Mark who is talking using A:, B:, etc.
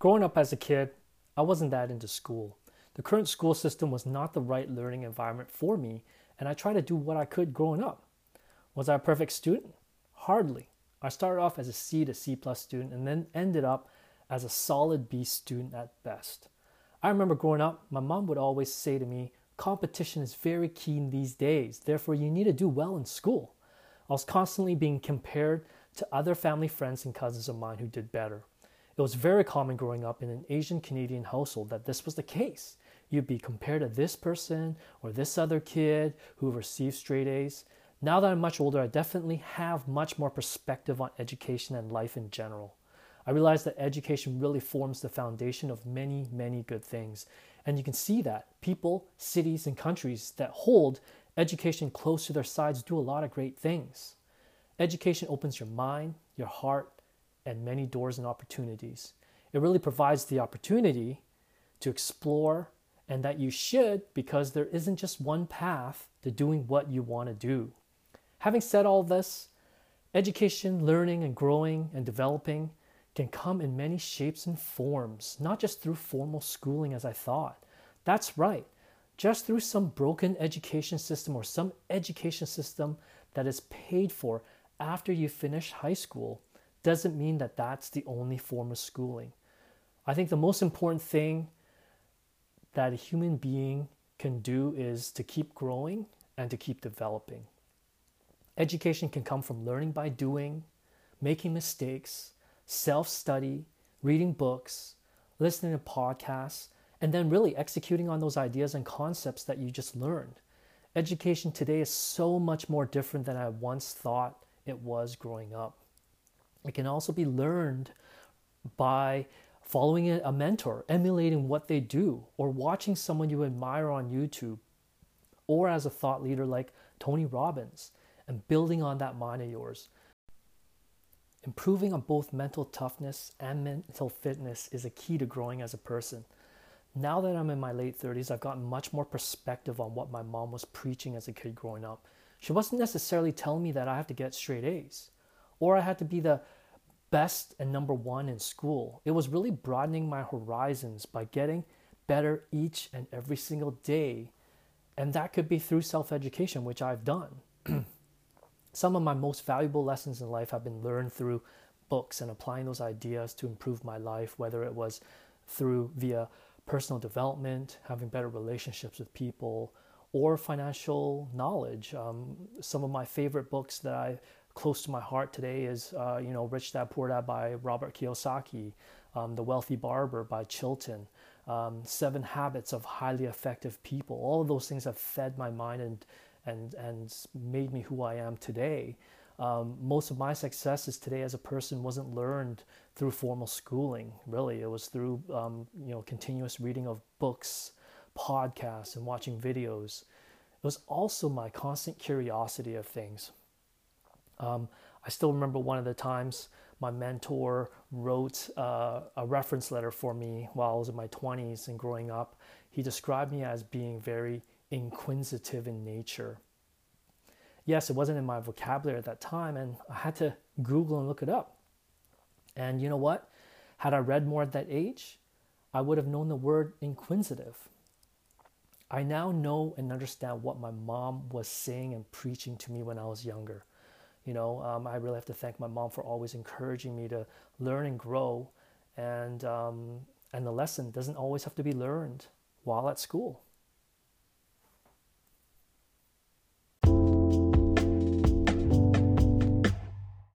A: Growing up as a kid, I wasn't that into school. The current school system was not the right learning environment for me, and I tried to do what I could growing up. Was I a perfect student? Hardly. I started off as a C to C plus student and then ended up as a solid B student at best. I remember growing up, my mom would always say to me, competition is very keen these days, therefore, you need to do well in school. I was constantly being compared to other family friends and cousins of mine who did better. It was very common growing up in an Asian Canadian household that this was the case. You'd be compared to this person or this other kid who received straight A's. Now that I'm much older, I definitely have much more perspective on education and life in general. I realize that education really forms the foundation of many, many good things. And you can see that people, cities, and countries that hold education close to their sides do a lot of great things. Education opens your mind, your heart, and many doors and opportunities. It really provides the opportunity to explore and that you should because there isn't just one path to doing what you want to do. Having said all this, education, learning, and growing and developing can come in many shapes and forms, not just through formal schooling as I thought. That's right, just through some broken education system or some education system that is paid for after you finish high school doesn't mean that that's the only form of schooling. I think the most important thing that a human being can do is to keep growing and to keep developing. Education can come from learning by doing, making mistakes, self study, reading books, listening to podcasts, and then really executing on those ideas and concepts that you just learned. Education today is so much more different than I once thought it was growing up. It can also be learned by following a mentor, emulating what they do, or watching someone you admire on YouTube, or as a thought leader like Tony Robbins, and building on that mind of yours. Improving on both mental toughness and mental fitness is a key to growing as a person. Now that I'm in my late 30s, I've gotten much more perspective on what my mom was preaching as a kid growing up. She wasn't necessarily telling me that I have to get straight A's or I had to be the best and number one in school. It was really broadening my horizons by getting better each and every single day. And that could be through self education, which I've done. Some of my most valuable lessons in life have been learned through books and applying those ideas to improve my life, whether it was through via personal development, having better relationships with people, or financial knowledge. Um, some of my favorite books that I close to my heart today is, uh, you know, Rich Dad Poor Dad by Robert Kiyosaki, um, The Wealthy Barber by Chilton, um, Seven Habits of Highly Effective People. All of those things have fed my mind and and and made me who I am today. Um, most of my successes today as a person wasn't learned through formal schooling. Really, it was through um, you know continuous reading of books, podcasts, and watching videos. It was also my constant curiosity of things. Um, I still remember one of the times my mentor wrote uh, a reference letter for me while I was in my 20s and growing up. He described me as being very inquisitive in nature. Yes, it wasn't in my vocabulary at that time, and I had to Google and look it up. And you know what? Had I read more at that age, I would have known the word inquisitive. I now know and understand what my mom was saying and preaching to me when I was younger. You know, um, I really have to thank my mom for always encouraging me to learn and grow. And, um, and the lesson doesn't always have to be learned while at school.